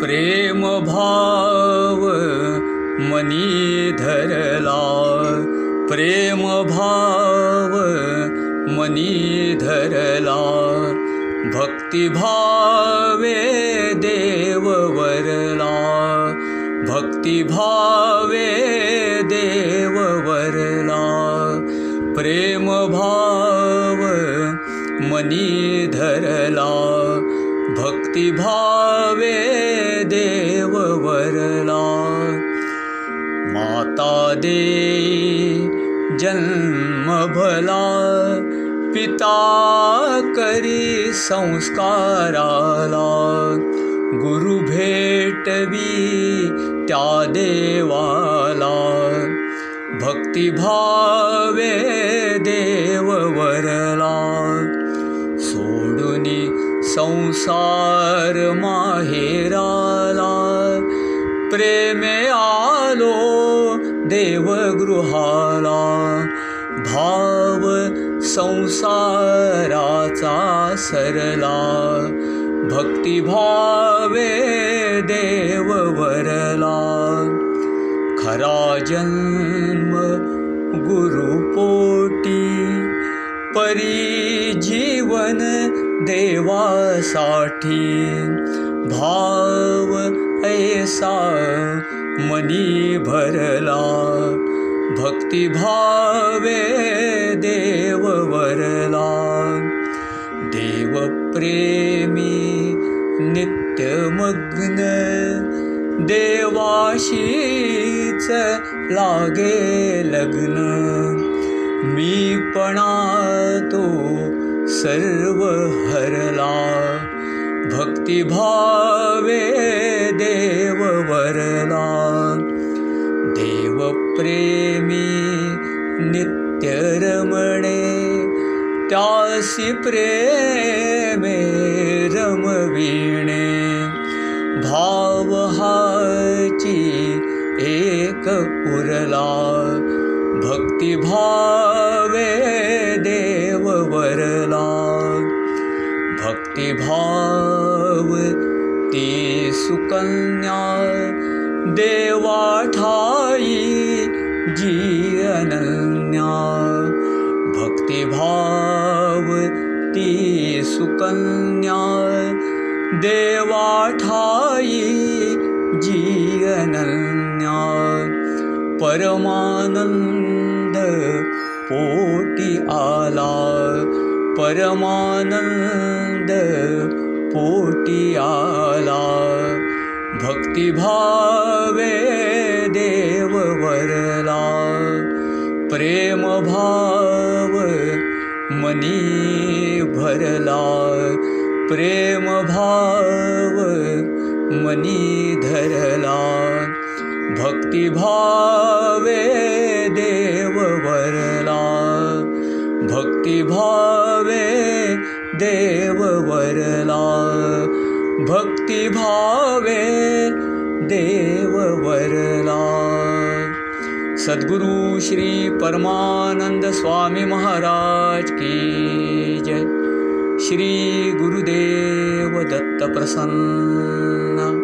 प्रेम भाव मनी धरला प्रेम भाव मनी धरला भक्ति भावे देव वरला भक्ति भावे देव वरला प्रेम भाव मनी धरला भक्ति भावे देव वरला माता दे जन्म भला पिता करी संस्काराला। गुरु भेटवी त्या देवाला। भक्ति भावे देव वरला सोडुनी संसार माहेराला प्रेमे आलो देवगृहाला भाव संसाराचा सरला भक्तिभावे देव वरला खरा जन्म गुरुपोटी परी जीवन देवासाठी भाव ऐसा मनी भरला। भक्तिभावे देव वरला। देवप्रेमी नित्यमग्न देवाशीच लागे लग्न। मी पणा तो सर्व हरला। भक्तिभावे वरला देवप्रेमी नित्यरमणे त्यासी प्रेमे रमवीणे। भावहाची एक उरला भक्तिभावे सुकन्या देवाठाई जी अनन्या भक्तिभाव ती सुकन्या देवाठाई जी अनन्या परमानन्द पोटी आला परमानन्द पोटी आला भक्तिभावे देव वरला प्रेम भाव मनी भरला प्रेम भाव मनी धरला। भक्तिभावे देव वरला भक्तिभावे देव वरला भक्तिभावे देव वरला सद्गुरु श्री परमानंद स्वामी महाराज की जय। श्री गुरुदेव दत्त प्रसन्न